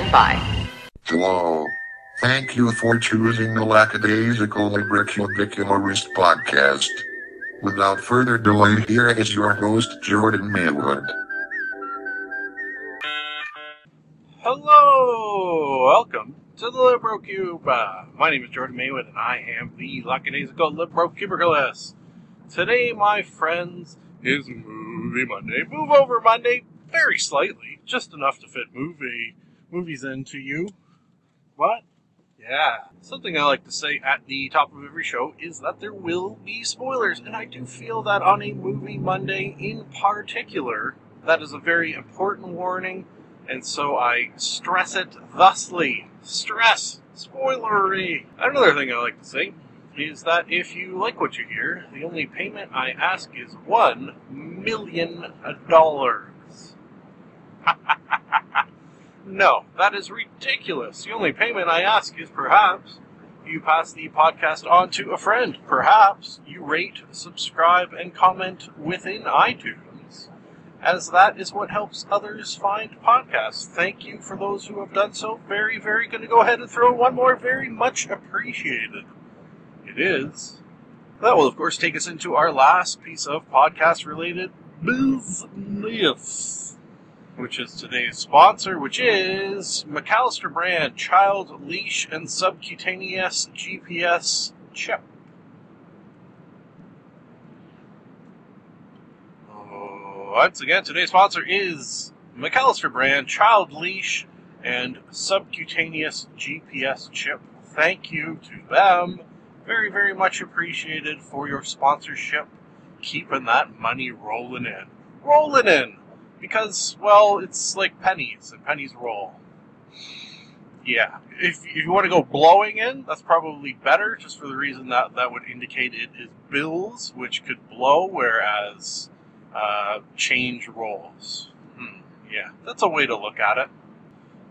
stand by. Hello. Thank you for choosing the Lackadaisical Libriculicularist podcast. Without further delay, here is your host, Jordan Maywood. Hello, welcome to the Libro Cube. Uh, my name is Jordan Maywood, and I am the lackadaisical Libro Cubiculus. Today, my friends, is Movie Monday. Move over Monday very slightly, just enough to fit movie movies into you. What? Yeah. Something I like to say at the top of every show is that there will be spoilers, and I do feel that on a Movie Monday in particular, that is a very important warning, and so I stress it thusly. Stress! Spoilery! Another thing I like to say is that if you like what you hear, the only payment I ask is one million dollars. no, that is ridiculous. The only payment I ask is perhaps you pass the podcast on to a friend. Perhaps you rate, subscribe, and comment within iTunes, as that is what helps others find podcasts. Thank you for those who have done so. Very, very going to go ahead and throw one more. Very much appreciated. It is. That will, of course, take us into our last piece of podcast related business, which is today's sponsor, which is McCallister Brand Child Leash and Subcutaneous GPS Chip. Oh, once again, today's sponsor is McCallister Brand Child Leash and Subcutaneous GPS Chip. Thank you to them very, very much appreciated for your sponsorship, keeping that money rolling in. Rolling in! Because, well, it's like pennies, and pennies roll. Yeah, if, if you want to go blowing in, that's probably better, just for the reason that that would indicate it is bills, which could blow, whereas uh, change rolls. Hmm, yeah, that's a way to look at it.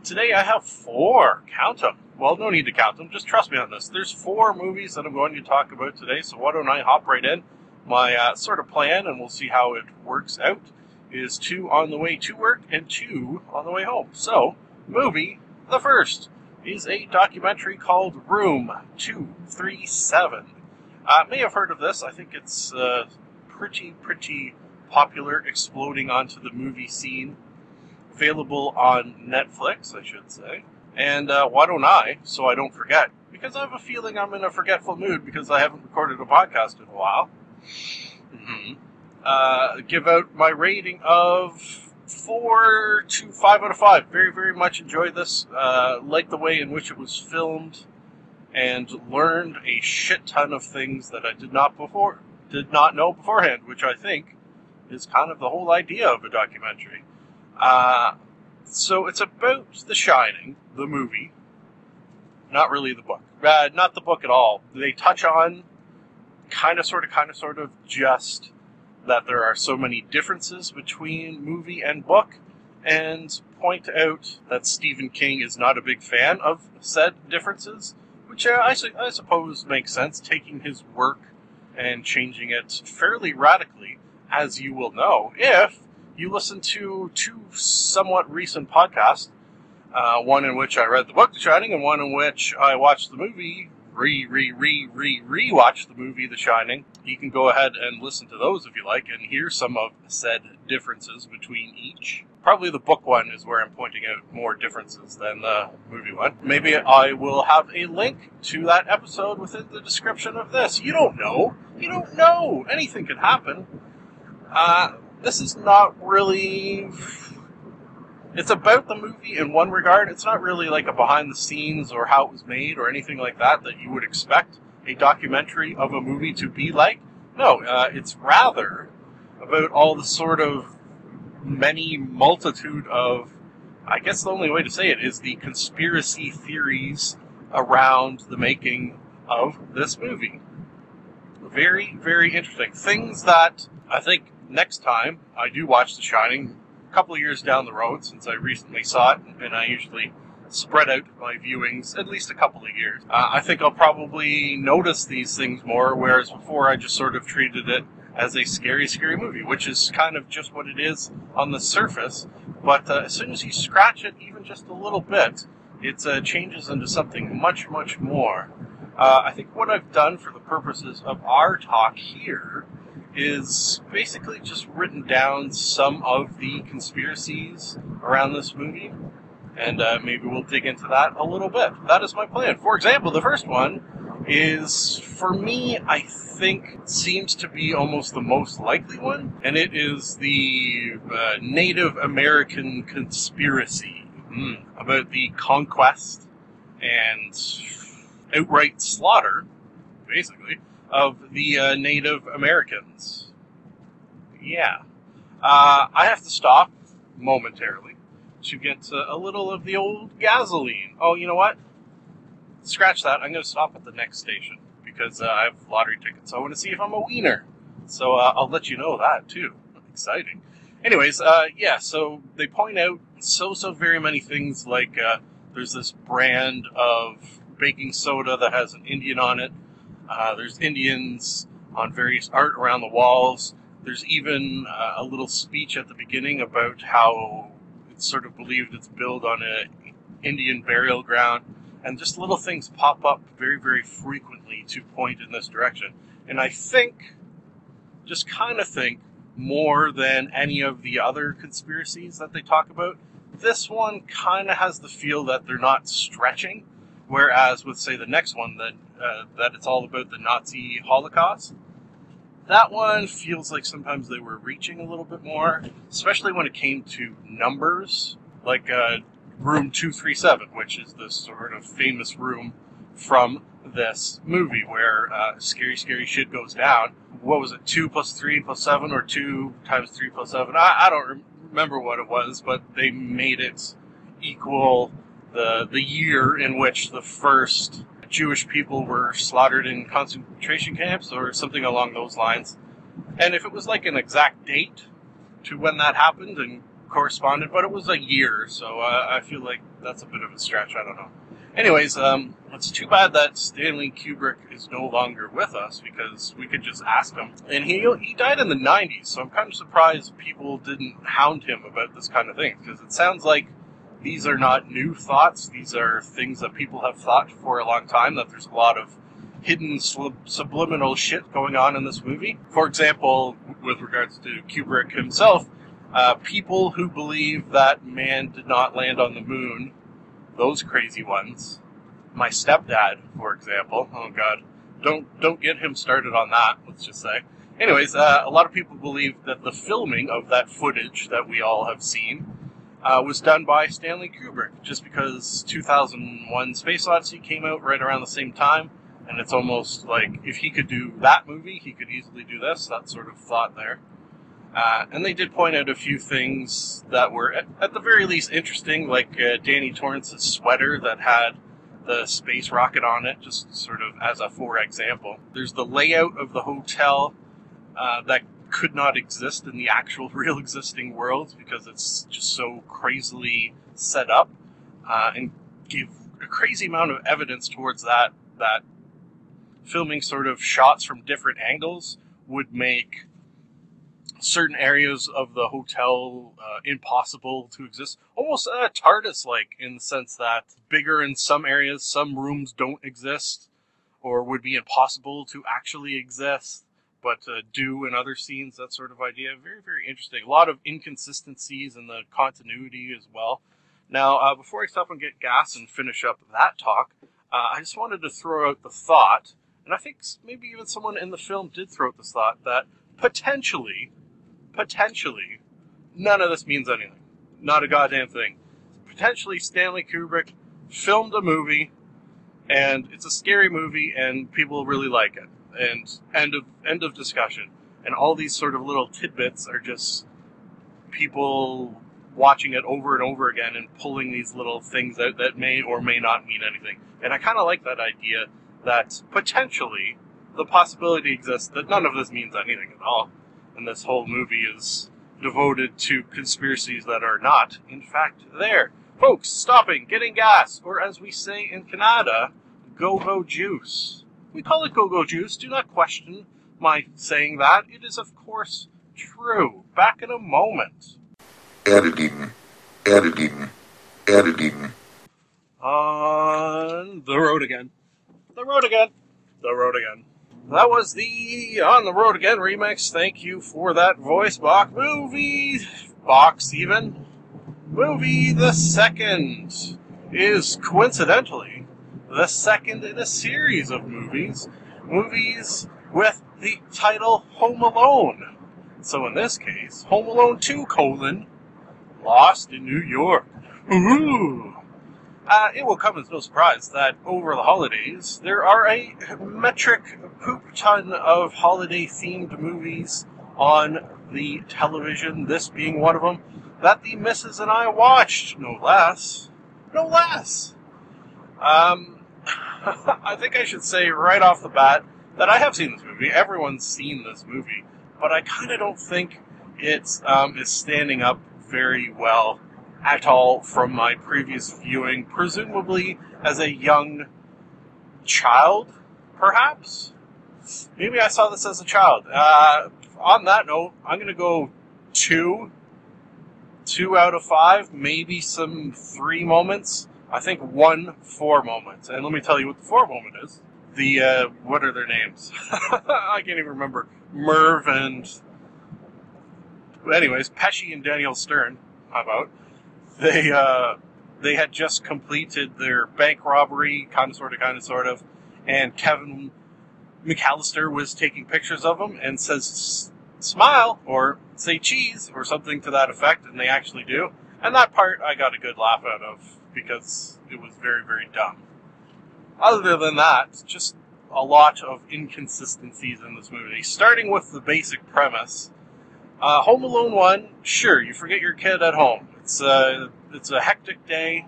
Today I have four, count them, well, no need to count them. Just trust me on this. There's four movies that I'm going to talk about today, so why don't I hop right in? My uh, sort of plan, and we'll see how it works out, is two on the way to work and two on the way home. So, movie, the first, is a documentary called Room 237. I uh, may have heard of this. I think it's uh, pretty, pretty popular, exploding onto the movie scene. Available on Netflix, I should say. And uh, why don't I, so I don't forget? Because I have a feeling I'm in a forgetful mood because I haven't recorded a podcast in a while. Mm-hmm. Uh, give out my rating of four to five out of five. Very, very much enjoyed this. Uh, like the way in which it was filmed, and learned a shit ton of things that I did not before did not know beforehand, which I think is kind of the whole idea of a documentary. Uh, so it's about The Shining, the movie, not really the book. Uh, not the book at all. They touch on kind of, sort of, kind of, sort of just that there are so many differences between movie and book, and point out that Stephen King is not a big fan of said differences, which uh, I, su- I suppose makes sense, taking his work and changing it fairly radically, as you will know if you listen to two somewhat recent podcasts uh, one in which I read the book The Shining, and one in which I watched the movie, re, re, re, re, re watch the movie The Shining. You can go ahead and listen to those if you like and hear some of said differences between each. Probably the book one is where I'm pointing out more differences than the movie one. Maybe I will have a link to that episode within the description of this. You don't know. You don't know. Anything can happen. Uh, this is not really it's about the movie in one regard. It's not really like a behind the scenes or how it was made or anything like that that you would expect a documentary of a movie to be like. No, uh, it's rather about all the sort of many multitude of, I guess the only way to say it is the conspiracy theories around the making of this movie. Very, very interesting. Things that I think next time I do watch The Shining, couple years down the road since I recently saw it, and I usually spread out my viewings at least a couple of years. Uh, I think I'll probably notice these things more, whereas before I just sort of treated it as a scary, scary movie, which is kind of just what it is on the surface. But uh, as soon as you scratch it even just a little bit, it uh, changes into something much, much more. Uh, I think what I've done for the purposes of our talk here is basically just written down some of the conspiracies around this movie, and uh, maybe we'll dig into that a little bit. That is my plan. For example, the first one is, for me, I think seems to be almost the most likely one, and it is the uh, Native American conspiracy mm, about the conquest and outright slaughter, basically, of the uh, Native Americans. Yeah. Uh, I have to stop momentarily to get uh, a little of the old gasoline. Oh, you know what? Scratch that. I'm going to stop at the next station because uh, I have lottery tickets. I want to see if I'm a wiener. So uh, I'll let you know that too. Exciting. Anyways, uh, yeah, so they point out so, so very many things like there's this brand of baking soda that has an Indian on it uh, there's Indians on various art around the walls. There's even uh, a little speech at the beginning about how it's sort of believed it's built on a Indian burial ground, and just little things pop up very, very frequently to point in this direction. And I think, just kind of think, more than any of the other conspiracies that they talk about, this one kind of has the feel that they're not stretching Whereas with say the next one that uh, that it's all about the Nazi Holocaust, that one feels like sometimes they were reaching a little bit more, especially when it came to numbers, like uh, room two three seven, which is the sort of famous room from this movie where uh, scary scary shit goes down. What was it? Two plus three plus seven, or two times three plus seven? I, I don't remember what it was, but they made it equal the the year in which the first Jewish people were slaughtered in concentration camps or something along those lines. And if it was like an exact date to when that happened and corresponded, but it was a year, so uh, I feel like that's a bit of a stretch. I don't know. Anyways, um, it's too bad that Stanley Kubrick is no longer with us because we could just ask him. And he he died in the 90s, so I'm kind of surprised people didn't hound him about this kind of thing because it sounds like these are not new thoughts. These are things that people have thought for a long time. That there's a lot of hidden subliminal shit going on in this movie. For example, with regards to Kubrick himself, uh, people who believe that man did not land on the moon, those crazy ones. My stepdad, for example. Oh God, don't don't get him started on that. Let's just say. Anyways, uh, a lot of people believe that the filming of that footage that we all have seen uh, was done by Stanley Kubrick, just because 2001 Space Odyssey came out right around the same time, and it's almost like if he could do that movie, he could easily do this. That sort of thought there. Uh, and they did point out a few things that were, at, at the very least, interesting, like uh, Danny Torrance's sweater that had the space rocket on it, just sort of as a for example. There's the layout of the hotel uh, that could not exist in the actual real existing world because it's just so crazily set up uh, and give a crazy amount of evidence towards that that filming sort of shots from different angles would make certain areas of the hotel uh, impossible to exist. Almost uh, tardis like in the sense that bigger in some areas some rooms don't exist or would be impossible to actually exist but uh, do in other scenes, that sort of idea. Very, very interesting. A lot of inconsistencies in the continuity as well. Now, uh, before I stop and get gas and finish up that talk, uh, I just wanted to throw out the thought, and I think maybe even someone in the film did throw out this thought, that potentially, potentially, none of this means anything. Not a goddamn thing. Potentially, Stanley Kubrick filmed a movie, and it's a scary movie, and people really like it and end of end of discussion. And all these sort of little tidbits are just people watching it over and over again and pulling these little things out that may or may not mean anything. And I kind of like that idea that potentially the possibility exists that none of this means anything at all. And this whole movie is devoted to conspiracies that are not, in fact, there. Folks, stopping, getting gas, or as we say in Canada, go go juice. We call it go-go juice. Do not question my saying that. It is, of course, true. Back in a moment. Editing. Editing. Editing. On the road again. The road again. The road again. That was the On the Road Again remix. Thank you for that voice box movie box even. Movie the second is coincidentally the second in a series of movies. Movies with the title Home Alone. So in this case, Home Alone 2 colon Lost in New York. Ooh. Uh, it will come as no surprise that over the holidays, there are a metric poop ton of holiday themed movies on the television, this being one of them, that the missus and I watched, no less. No less! Um, I think I should say right off the bat that I have seen this movie. Everyone's seen this movie, but I kind of don't think it um, is standing up very well at all from my previous viewing, presumably as a young child, perhaps? Maybe I saw this as a child. Uh, on that note, I'm going to go two. Two out of five, maybe some three moments. I think one four moment. And let me tell you what the four moment is. The, uh, what are their names? I can't even remember. Merv and. Anyways, Pesci and Daniel Stern. How about? they uh, they had just completed their bank robbery, kind of, sort of, kind of, sort of, and Kevin McCallister was taking pictures of them and says smile or say cheese or something to that effect, and they actually do. And that part I got a good laugh out of because it was very very dumb. Other than that, just a lot of inconsistencies in this movie. Starting with the basic premise. Uh, home Alone 1, sure, you forget your kid at home. It's a, it's a hectic day.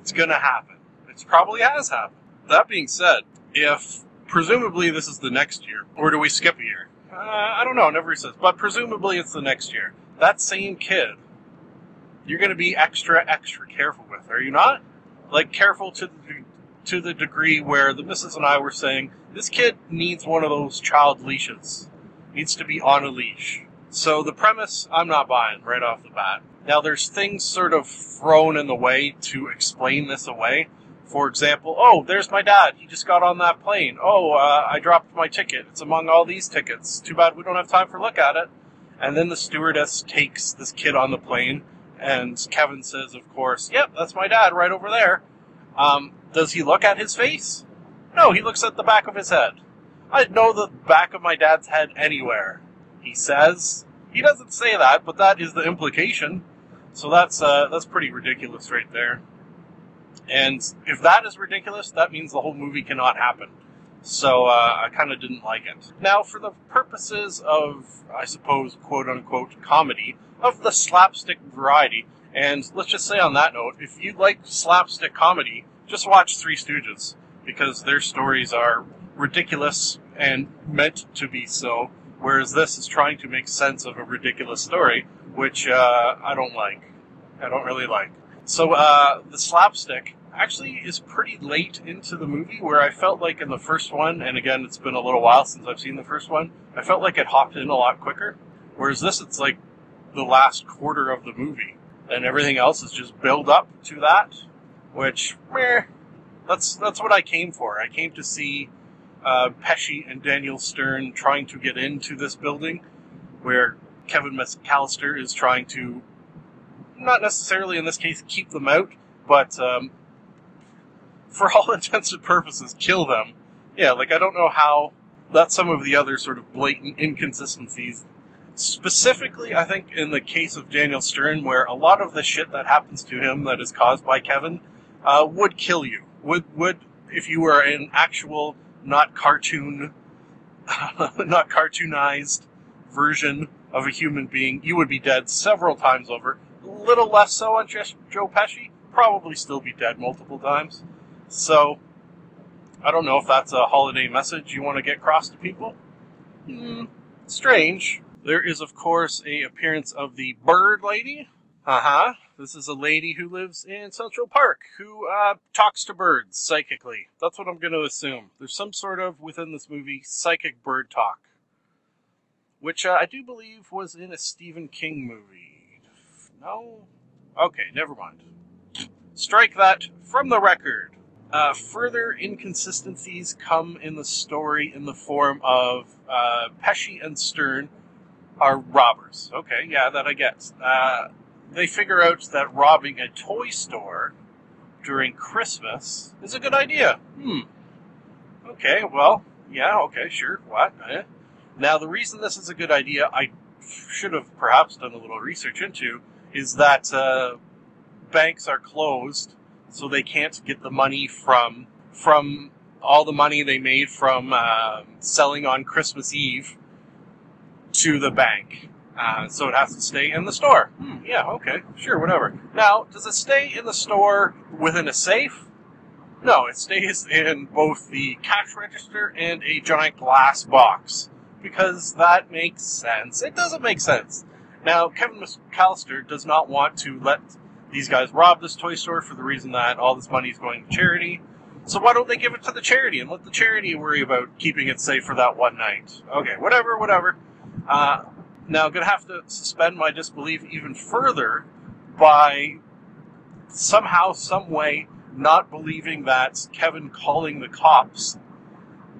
It's going to happen. It probably has happened. That being said, if presumably this is the next year, or do we skip a year? Uh, I don't know, never says, but presumably it's the next year. That same kid, you're going to be extra, extra careful with, are you not? Like, careful to the, to the degree where the missus and I were saying, this kid needs one of those child leashes. Needs to be on a leash. So the premise, I'm not buying right off the bat. Now, there's things sort of thrown in the way to explain this away. For example, oh, there's my dad. He just got on that plane. Oh, uh, I dropped my ticket. It's among all these tickets. Too bad we don't have time for a look at it. And then the stewardess takes this kid on the plane, and Kevin says, of course, yep, that's my dad right over there. Um, does he look at his face? No, he looks at the back of his head. I'd know the back of my dad's head anywhere. He says. He doesn't say that, but that is the implication. So that's uh, that's pretty ridiculous right there. And if that is ridiculous, that means the whole movie cannot happen. So uh, I kind of didn't like it. Now, for the purposes of, I suppose, quote unquote comedy, of the slapstick variety, and let's just say on that note, if you like slapstick comedy, just watch Three Stooges, because their stories are ridiculous and meant to be so, whereas this is trying to make sense of a ridiculous story which uh, I don't like. I don't really like. So uh, the slapstick actually is pretty late into the movie, where I felt like in the first one, and again, it's been a little while since I've seen the first one, I felt like it hopped in a lot quicker. Whereas this, it's like the last quarter of the movie, and everything else is just build up to that, which, meh, that's that's what I came for. I came to see uh, Pesci and Daniel Stern trying to get into this building, where Kevin McCallister is trying to, not necessarily in this case, keep them out, but um, for all intents and purposes, kill them. Yeah, like I don't know how. That's some of the other sort of blatant inconsistencies. Specifically, I think in the case of Daniel Stern, where a lot of the shit that happens to him that is caused by Kevin uh, would kill you. Would would if you were an actual, not cartoon, not cartoonized version of a human being, you would be dead several times over. A little less so on Joe Pesci, probably still be dead multiple times. So, I don't know if that's a holiday message you want to get across to people. Hmm, strange. There is, of course, a appearance of the bird lady. Uh huh. This is a lady who lives in Central Park who uh, talks to birds psychically. That's what I'm going to assume. There's some sort of within this movie psychic bird talk. which uh, I do believe was in a Stephen King movie. No? Okay, never mind. Strike that from the record. Uh, further inconsistencies come in the story in the form of uh, Pesci and Stern are robbers. Okay, yeah, that I get. Uh, they figure out that robbing a toy store during Christmas is a good idea. Hmm. Okay, well, yeah, okay, sure, what? Eh? Now, the reason this is a good idea, I should have perhaps done a little research into, is that uh, banks are closed, so they can't get the money from from all the money they made from uh, selling on Christmas Eve to the bank. Uh, so it has to stay in the store. Hmm, yeah, okay, sure, whatever. Now, does it stay in the store within a safe? No, it stays in both the cash register and a giant glass box. Because that makes sense. It doesn't make sense. Now, Kevin McCallister does not want to let these guys robbed this toy store for the reason that all this money is going to charity. So why don't they give it to the charity and let the charity worry about keeping it safe for that one night? Okay, whatever, whatever. Uh, now, I'm going to have to suspend my disbelief even further by somehow, some way, not believing that Kevin calling the cops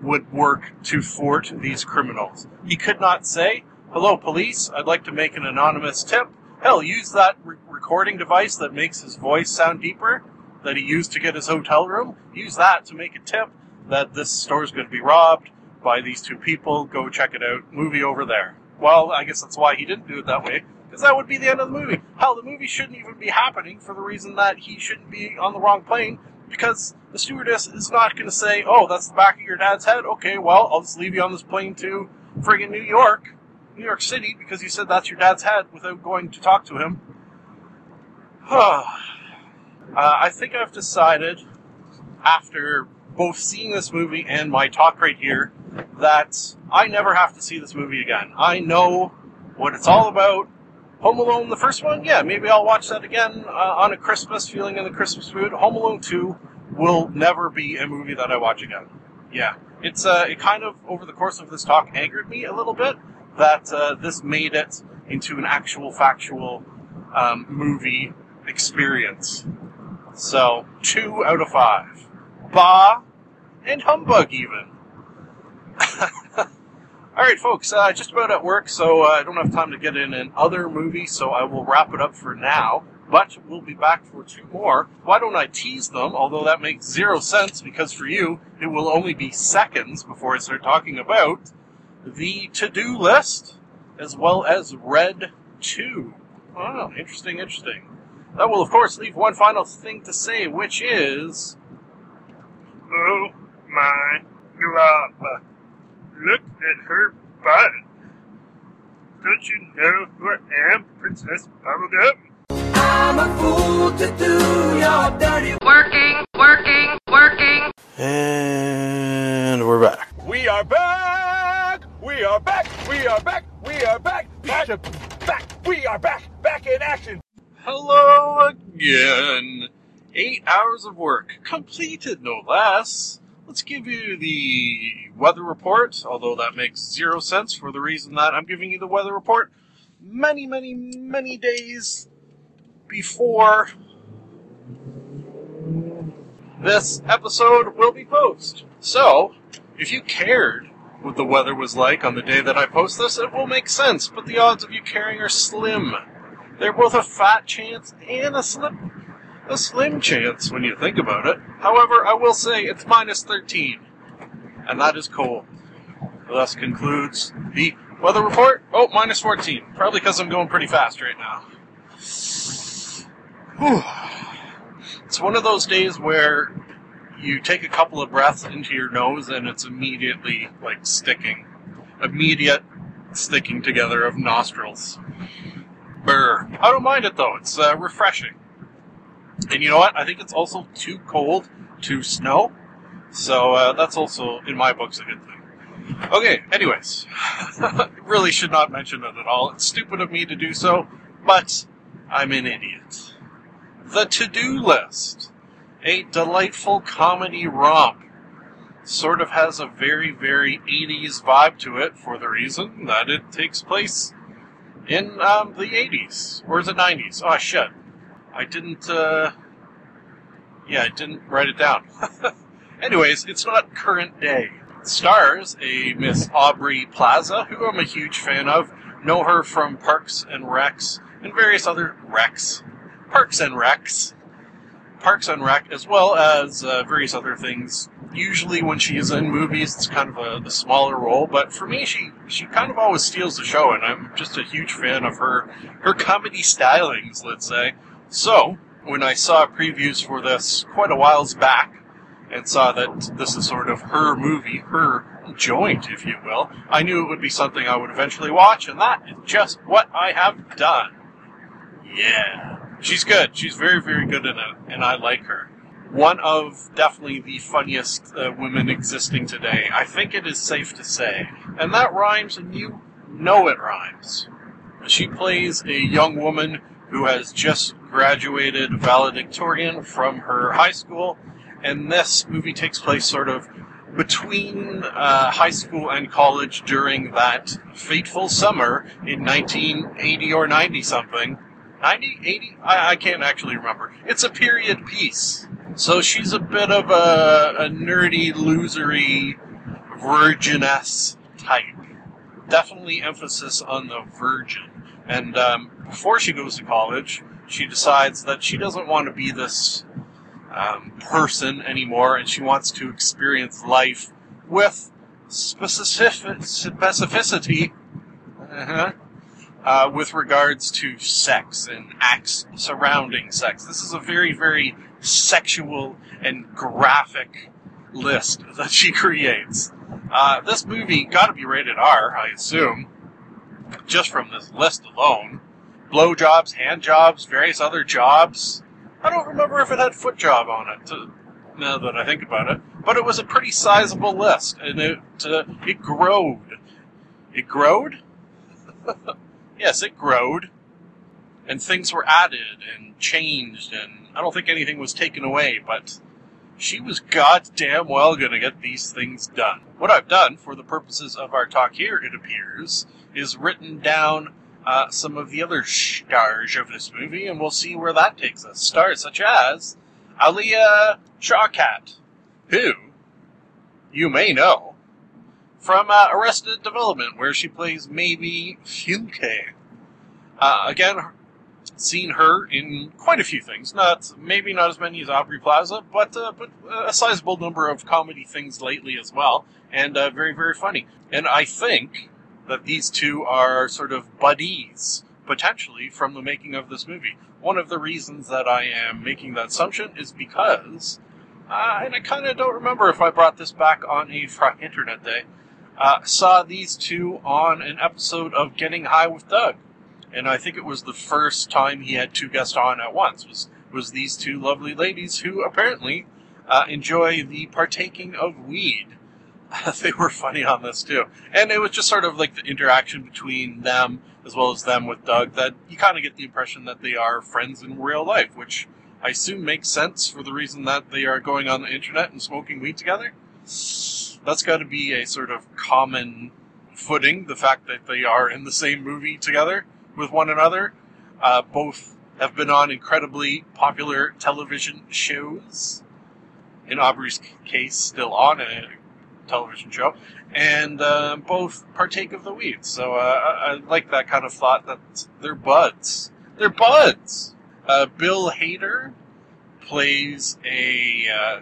would work to thwart these criminals. He could not say, Hello, police, I'd like to make an anonymous tip. Hell, use that re- recording device that makes his voice sound deeper that he used to get his hotel room. Use that to make a tip that this store is going to be robbed by these two people. Go check it out. Movie over there. Well, I guess that's why he didn't do it that way, because that would be the end of the movie. Hell, the movie shouldn't even be happening for the reason that he shouldn't be on the wrong plane, because the stewardess is not going to say, oh, that's the back of your dad's head. Okay, well, I'll just leave you on this plane to friggin' New York, New York City, because you said that's your dad's head without going to talk to him. uh, I think I've decided, after both seeing this movie and my talk right here, that I never have to see this movie again. I know what it's all about. Home Alone, the first one, yeah, maybe I'll watch that again uh, on a Christmas, feeling in the Christmas mood. Home Alone 2 will never be a movie that I watch again. Yeah. It's, uh, it kind of, over the course of this talk, angered me a little bit that uh, this made it into an actual factual um, movie experience. So, two out of five. Bah and humbug, even. All right, folks, uh, just about at work, so uh, I don't have time to get in another movie, so I will wrap it up for now. But we'll be back for two more. Why don't I tease them? Although that makes zero sense because for you, it will only be seconds before I start talking about the to do list as well as Red 2. Oh, interesting, interesting. That will, of course, leave one final thing to say, which is. Oh my god. Look at her butt. Don't you know who I am, Princess Bubblegum? I'm a fool to do your dirty Working, working, working. And we're back. We are back! We are back! We are back! We are back! Back! Back! We are back! Back in action! Hello again. Eight hours of work, completed no less. Let's give you the weather report, although that makes zero sense for the reason that I'm giving you the weather report many, many, many days before this episode will be posted. So, if you cared what the weather was like on the day that I post this, it will make sense, but the odds of you caring are slim. They're both a fat chance and a slim a slim chance when you think about it. However, I will say it's minus 13, and that is cold. Thus concludes the weather report. Oh, minus 14. Probably because I'm going pretty fast right now. Whew. It's one of those days where you take a couple of breaths into your nose and it's immediately like sticking. Immediate sticking together of nostrils. Brr. I don't mind it though, it's uh, refreshing. And you know what? I think it's also too cold to snow. So uh, that's also, in my books, a good thing. Okay, anyways. really should not mention it at all. It's stupid of me to do so, but I'm an idiot. The to do list. A delightful comedy romp sort of has a very, very 80s vibe to it for the reason that it takes place in um, the 80s. Or it 90s? Oh, shit. I didn't, uh, yeah, I didn't write it down. Anyways, it's not current day. It stars a Miss Aubrey Plaza, who I'm a huge fan of. Know her from Parks and Recs and various other Recs. Parks and Recs. Parks and Rec, as well as uh, various other things. Usually, when she is in movies, it's kind of a the smaller role. But for me, she she kind of always steals the show, and I'm just a huge fan of her her comedy stylings. Let's say. So when I saw previews for this quite a whiles back, and saw that this is sort of her movie, her joint, if you will, I knew it would be something I would eventually watch, and that is just what I have done. Yeah. She's good. She's very, very good in it, and I like her. One of definitely the funniest uh, women existing today. I think it is safe to say. And that rhymes, and you know it rhymes. She plays a young woman who has just graduated valedictorian from her high school, and this movie takes place sort of between uh, high school and college during that fateful summer in 1980 or 90 something. 90, 80? I, I can't actually remember. It's a period piece. So she's a bit of a, a nerdy, losery, virginess type. Definitely emphasis on the virgin. And um, before she goes to college, she decides that she doesn't want to be this um, person anymore, and she wants to experience life with specific, specificity uh-huh, uh, with regards to sex and acts surrounding sex. This is a very, very sexual and graphic list that she creates. Uh, this movie got to be rated R, I assume, just from this list alone. Blowjobs, hand jobs, various other jobs. I don't remember if it had foot job on it. To, now that I think about it, but it was a pretty sizable list, and it uh, it growed. It growed. yes, it growed, and things were added and changed, and I don't think anything was taken away. But she was goddamn well going to get these things done. What I've done, for the purposes of our talk here, it appears, is written down uh, some of the other stars of this movie, and we'll see where that takes us. Stars such as Alia Shawkat, who you may know from uh, Arrested Development, where she plays Maeby Fünke. Uh, again, seen her in quite a few things. Not maybe not as many as Aubrey Plaza, but uh, but a sizable number of comedy things lately as well, and uh, very very funny. And I think that these two are sort of buddies potentially from the making of this movie. One of the reasons that I am making that assumption is because, uh, and I kind of don't remember if I brought this back on a Fry Internet Day, uh, saw these two on an episode of Getting High with Doug and I think it was the first time he had two guests on at once. Was was these two lovely ladies who apparently uh, enjoy the partaking of weed. they were funny on this too, and it was just sort of like the interaction between them as well as them with Doug that you kind of get the impression that they are friends in real life, which I assume makes sense for the reason that they are going on the internet and smoking weed together. That's got to be a sort of common footing, the fact that they are in the same movie together with one another. Uh, both have been on incredibly popular television shows. In Aubrey's case, still on a television show, and uh, both partake of the weed. So uh, I, like that kind of thought that they're buds. They're buds. Uh, Bill Hader plays a, uh,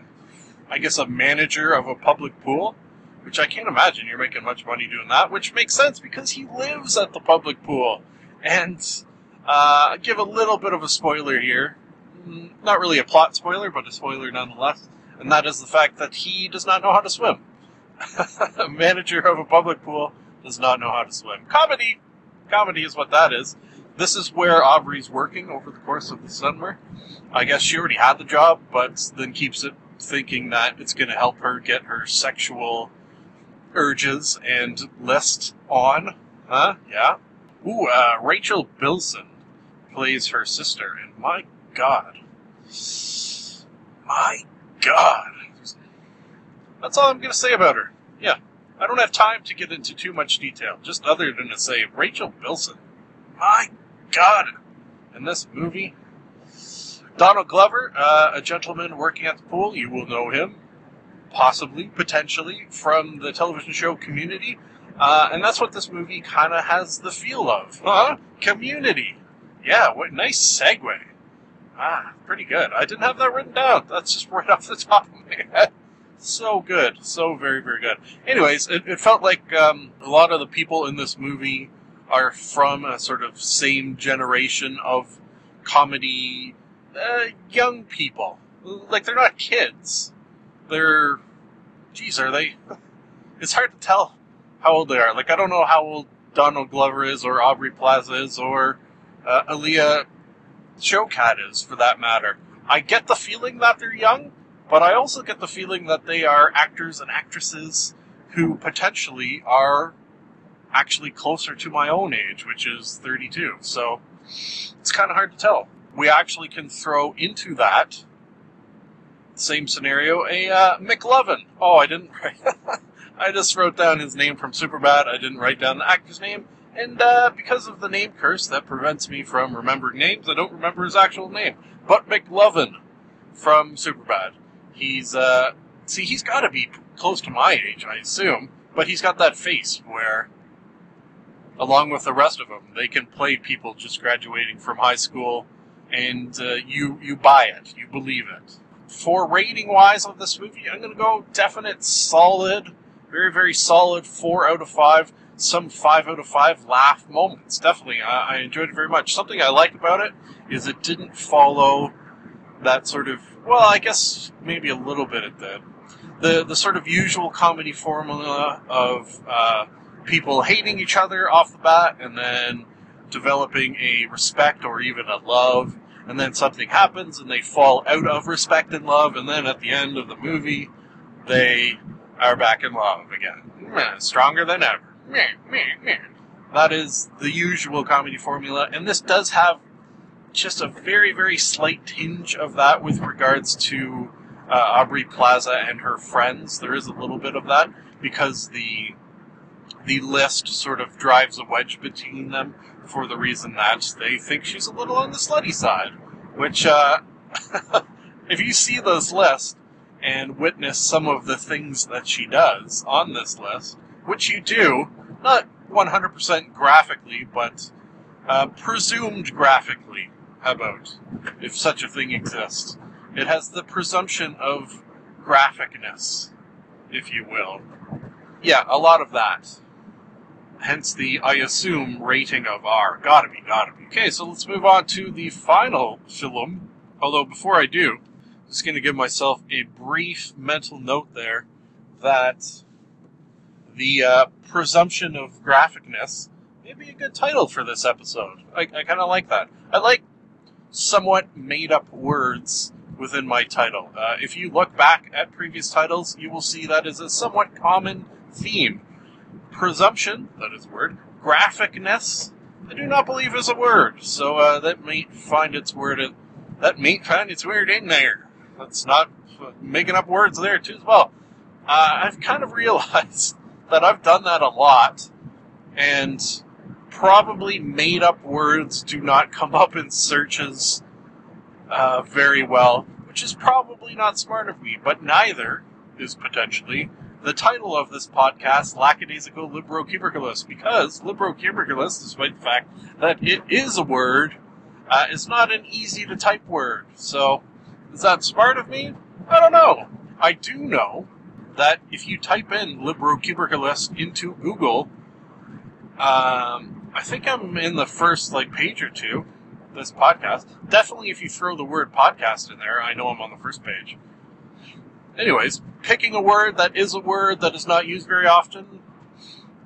I guess, a manager of a public pool, which I can't imagine you're making much money doing that. Which makes sense because he lives at the public pool. And uh, give a little bit of a spoiler here. Mm, Not really a plot spoiler, but a spoiler nonetheless. And that is the fact that he does not know how to swim. a manager of a public pool does not know how to swim. Comedy! Comedy is what that is. This is where Aubrey's working over the course of the summer. I guess she already had the job, but then keeps it thinking that it's going to help her get her sexual urges and list on. Huh? Yeah. Ooh, uh, Rachel Bilson plays her sister, and my God, my God, That's all I'm going to say about her. Yeah, I don't have time to get into too much detail, just other than to say Rachel Bilson. My God, in this movie, Donald Glover, uh, a gentleman working at the pool, you will know him, possibly, potentially, from the television show Community. Uh, and that's what this movie kind of has the feel of. Huh? Community. Yeah, what nice segue. Ah, pretty good. I didn't have that written down. That's just right off the top of my head. So good. So very, very good. Anyways, it, it felt like um, a lot of the people in this movie are from a sort of same generation of comedy uh, young people. Like, they're not kids. They're. Geez, are they? It's hard to tell how old they are. Like, I don't know how old Donald Glover is, or Aubrey Plaza is, or uh, Alia Shawkat is, for that matter. I get the feeling that they're young, but I also get the feeling that they are actors and actresses who potentially are actually closer to my own age, which is 32. So it's kind of hard to tell. We actually can throw into that same scenario a uh, McLovin. Oh, I didn't write. I just wrote down his name from Superbad. I didn't write down the actor's name. And uh, because of the name curse that prevents me from remembering names, I don't remember his actual name. But McLovin from Superbad. He's, uh, see, he's got to be close to my age, I assume. But he's got that face where, along with the rest of them, they can play people just graduating from high school, and uh, you you buy it, you believe it. For rating wise of this movie, I'm going to go definite solid, very very solid four out of five. Some five out of five laugh moments. Definitely, I, I enjoyed it very much. Something I like about it is it didn't follow that sort of well, I guess maybe a little bit it did. The the sort of usual comedy formula of uh, people hating each other off the bat and then developing a respect or even a love, and then something happens and they fall out of respect and love, and then at the end of the movie, they are back in love again, stronger than ever. Meh, meh, meh. That is the usual comedy formula, and this does have just a very, very slight tinge of that with regards to uh, Aubrey Plaza and her friends. There is a little bit of that because the the list sort of drives a wedge between them for the reason that they think she's a little on the slutty side. Which, uh, if you see this list and witness some of the things that she does on this list, which you do, not 100% graphically, but uh, presumed graphically, how about, if such a thing exists. It has the presumption of graphicness, if you will. Yeah, a lot of that. Hence the, I assume, rating of R. Gotta be, gotta be. Okay, so let's move on to the final film. Although, before I do, I'm just gonna give myself a brief mental note there that the uh, presumption of graphicness may be a good title for this episode. I, I kind of like that. I like somewhat made up words within my title. Uh, if you look back at previous titles, you will see that is a somewhat common theme. Presumption, that is a word. Graphicness, I do not believe is a word. So uh, that may find its word. In, that may find its word in there. That's not uh, making up words there too as well. Uh, I've kind of realized that I've done that a lot, and probably made up words do not come up in searches uh, very well, which is probably not smart of me, but neither is potentially the title of this podcast, Lackadaisical Libro Librocubiculus, because Libro Librocubiculus, despite the fact that it is a word, uh, is not an easy to type word. So, is that smart of me? I don't know. I do know that if you type in Libro Librocubiculus into Google, um, I think I'm in the first like page or two. This podcast. Definitely, if you throw the word podcast in there, I know I'm on the first page. Anyways, picking a word that is a word that is not used very often,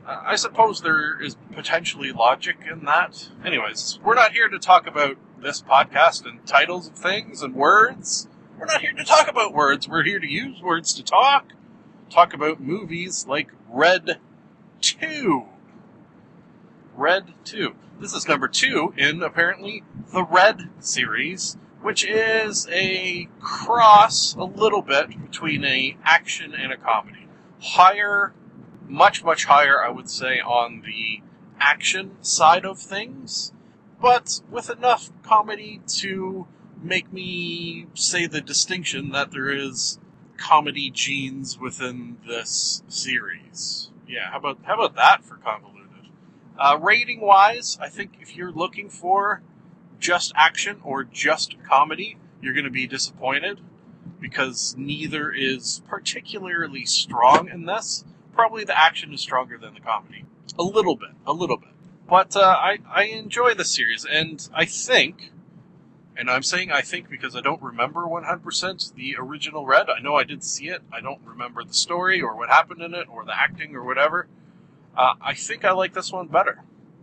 I suppose there is potentially logic in that. Anyways, we're not here to talk about this podcast and titles of things and words. We're not here to talk about words. We're here to use words to talk. Talk about movies like Red 2. Red 2. This is number two in apparently the Red series, which is a cross a little bit between a action and a comedy. Higher, much much higher, I would say, on the action side of things, but with enough comedy to make me say the distinction that there is comedy genes within this series. Yeah, how about how about that for convoluted? Uh, rating wise, I think if you're looking for just action or just comedy, you're going to be disappointed because neither is particularly strong in this. Probably the action is stronger than the comedy. A little bit, a little bit. But uh, I, I enjoy the series, and I think, and I'm saying I think because I don't remember 100% the original Red. I know I did see it. I don't remember the story or what happened in it or the acting or whatever. Uh, I think I like this one better.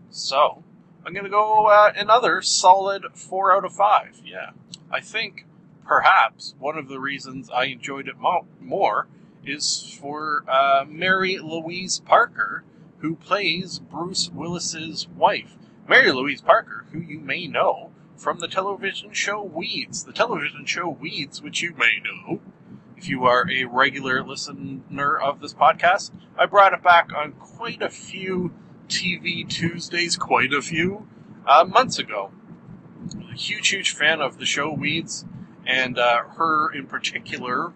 So, I'm going to go uh, another solid 4 out of 5. Yeah. I think perhaps one of the reasons I enjoyed it mo- more is for uh, Mary Louise Parker, who plays Bruce Willis's wife. Mary Louise Parker, who you may know from the television show Weeds. The television show Weeds, which you may know if you are a regular listener of this podcast. I brought it back on quite a few TV Tuesdays, quite a few uh, months ago. A huge, huge fan of the show Weeds and uh, her in particular.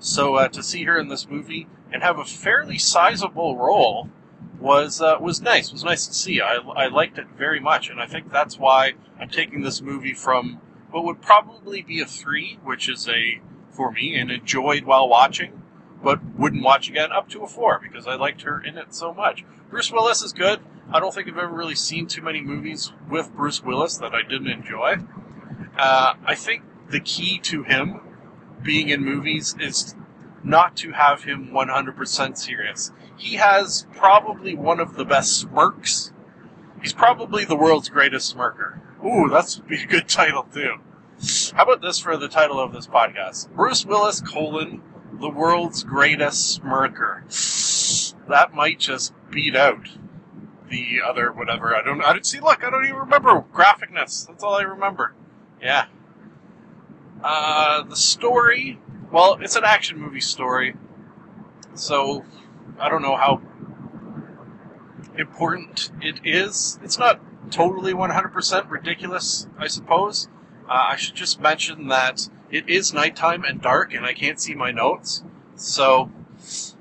So uh, to see her in this movie and have a fairly sizable role was uh, was nice. Was nice to see. I, I liked it very much, and I think that's why I'm taking this movie from what would probably be a three, which is a for me and enjoyed while watching, but wouldn't watch again, up to a four because I liked her in it so much. Bruce Willis is good. I don't think I've ever really seen too many movies with Bruce Willis that I didn't enjoy. Uh, I think the key to him being in movies is not to have him 100% serious. He has probably one of the best smirks. He's probably the world's greatest smirker. Ooh, that's be a good title too. How about this for the title of this podcast? Bruce Willis colon the world's greatest smirker. That might just beat out the other whatever. I don't. I didn't see. Look, I don't even remember graphicness. That's all I remember. Yeah. Uh, the story. Well, it's an action movie story, so I don't know how important it is. It's not totally 100% ridiculous, I suppose. Uh, I should just mention that it is nighttime and dark, and I can't see my notes. So,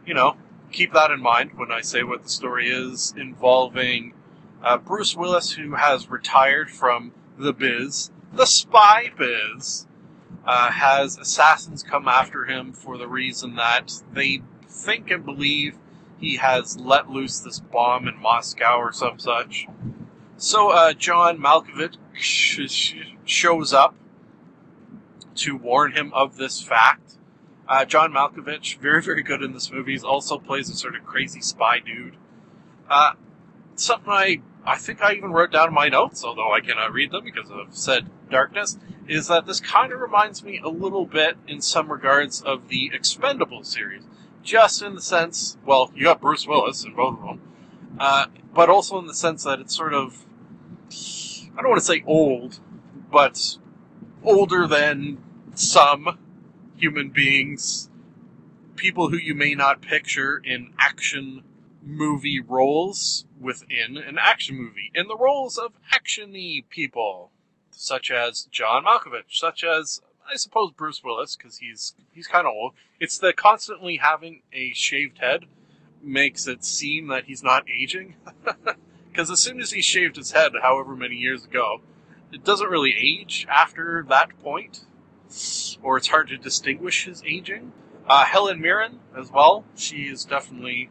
you know, keep that in mind when I say what the story is involving uh, Bruce Willis, who has retired from the biz, the spy biz, uh, has assassins come after him for the reason that they think and believe he has let loose this bomb in Moscow or some such. So uh, John Malkovich shows up to warn him of this fact. Uh, John Malkovich, very, very good in this movie. He also plays a sort of crazy spy dude. Uh, something I, I think I even wrote down in my notes, although I cannot read them because of said darkness, is that this kind of reminds me a little bit, in some regards, of the Expendable series. Just in the sense, well, you got Bruce Willis in both of them, uh, but also in the sense that it's sort of, I don't want to say old, but older than some human beings, people who you may not picture in action movie roles within an action movie, in the roles of actiony people, such as John Malkovich, such as I suppose Bruce Willis, because he's he's kind of old. It's the constantly having a shaved head makes it seem that he's not aging. Because as soon as he shaved his head, however many years ago, it doesn't really age after that point, or it's hard to distinguish his aging. Uh, Helen Mirren as well. She is definitely,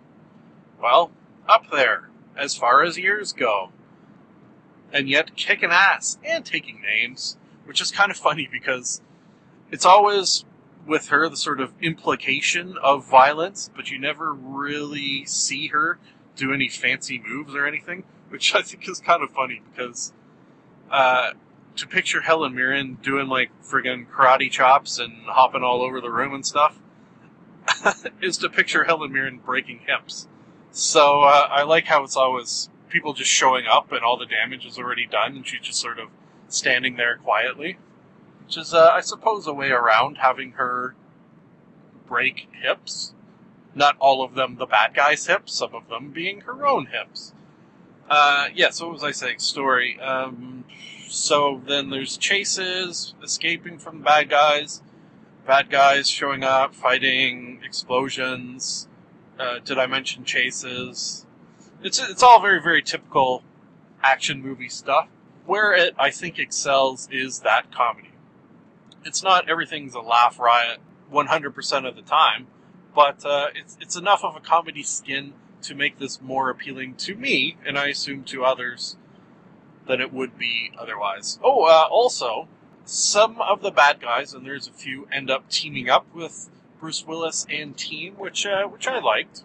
well, up there as far as years go, and yet kicking ass and taking names, which is kind of funny because it's always with her the sort of implication of violence, but you never really see her do any fancy moves or anything, which I think is kind of funny because uh, to picture Helen Mirren doing like friggin' karate chops and hopping all over the room and stuff is to picture Helen Mirren breaking hips. So uh, I like how it's always people just showing up and all the damage is already done and she's just sort of standing there quietly. which is, uh, I suppose, a way around having her break hips. Not all of them the bad guy's hips, some of them being her own hips. Uh, yeah, so what was I saying? Story. Um, so then there's chases, escaping from bad guys, bad guys showing up, fighting, explosions. Uh, did I mention chases? It's it's all very very typical action movie stuff. Where it I think excels is that comedy. It's not everything's a laugh riot 100% of the time, but uh, it's it's enough of a comedy skin to make this more appealing to me, and I assume to others, than it would be otherwise. Oh, uh, also, some of the bad guys, and there's a few, end up teaming up with Bruce Willis and team, which uh, which I liked.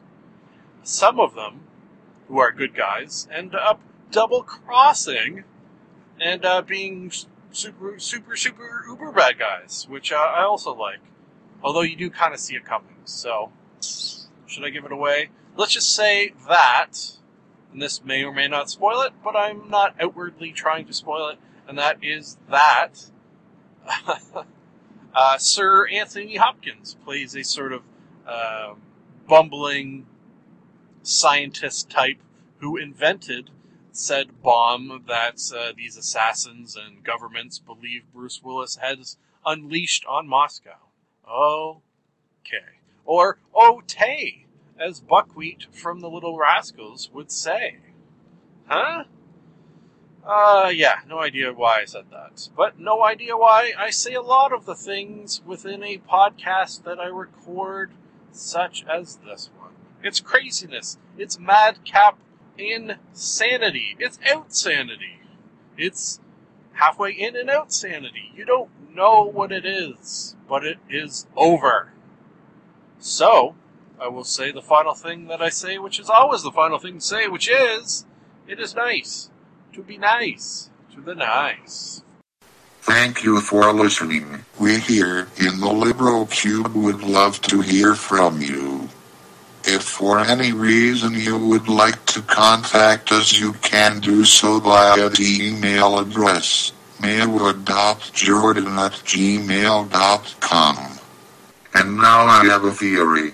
Some of them, who are good guys, end up double crossing and uh, being super super super uber bad guys, which uh, I also like. Although you do kind of see it coming. So, should I give it away? Let's just say that, and this may or may not spoil it, but I'm not outwardly trying to spoil it, and that is that uh, Sir Anthony Hopkins plays a sort of uh, bumbling scientist type who invented said bomb that uh, these assassins and governments believe Bruce Willis has unleashed on Moscow. Okay. Or oh Tay, as Buckwheat from the Little Rascals would say. Huh? Uh, yeah, no idea why I said that. But no idea why I say a lot of the things within a podcast that I record, such as this one. It's craziness. It's madcap insanity. It's outsanity. It's halfway in and out sanity. You don't know what it is, but it is over. So, I will say the final thing that I say, which is always the final thing to say, which is, it is nice to be nice to the nice. Thank you for listening. We here in the Liberal Cube would love to hear from you. If for any reason you would like to contact us, you can do so via the email address maywood.jordan at gmail.com. And now I have a theory.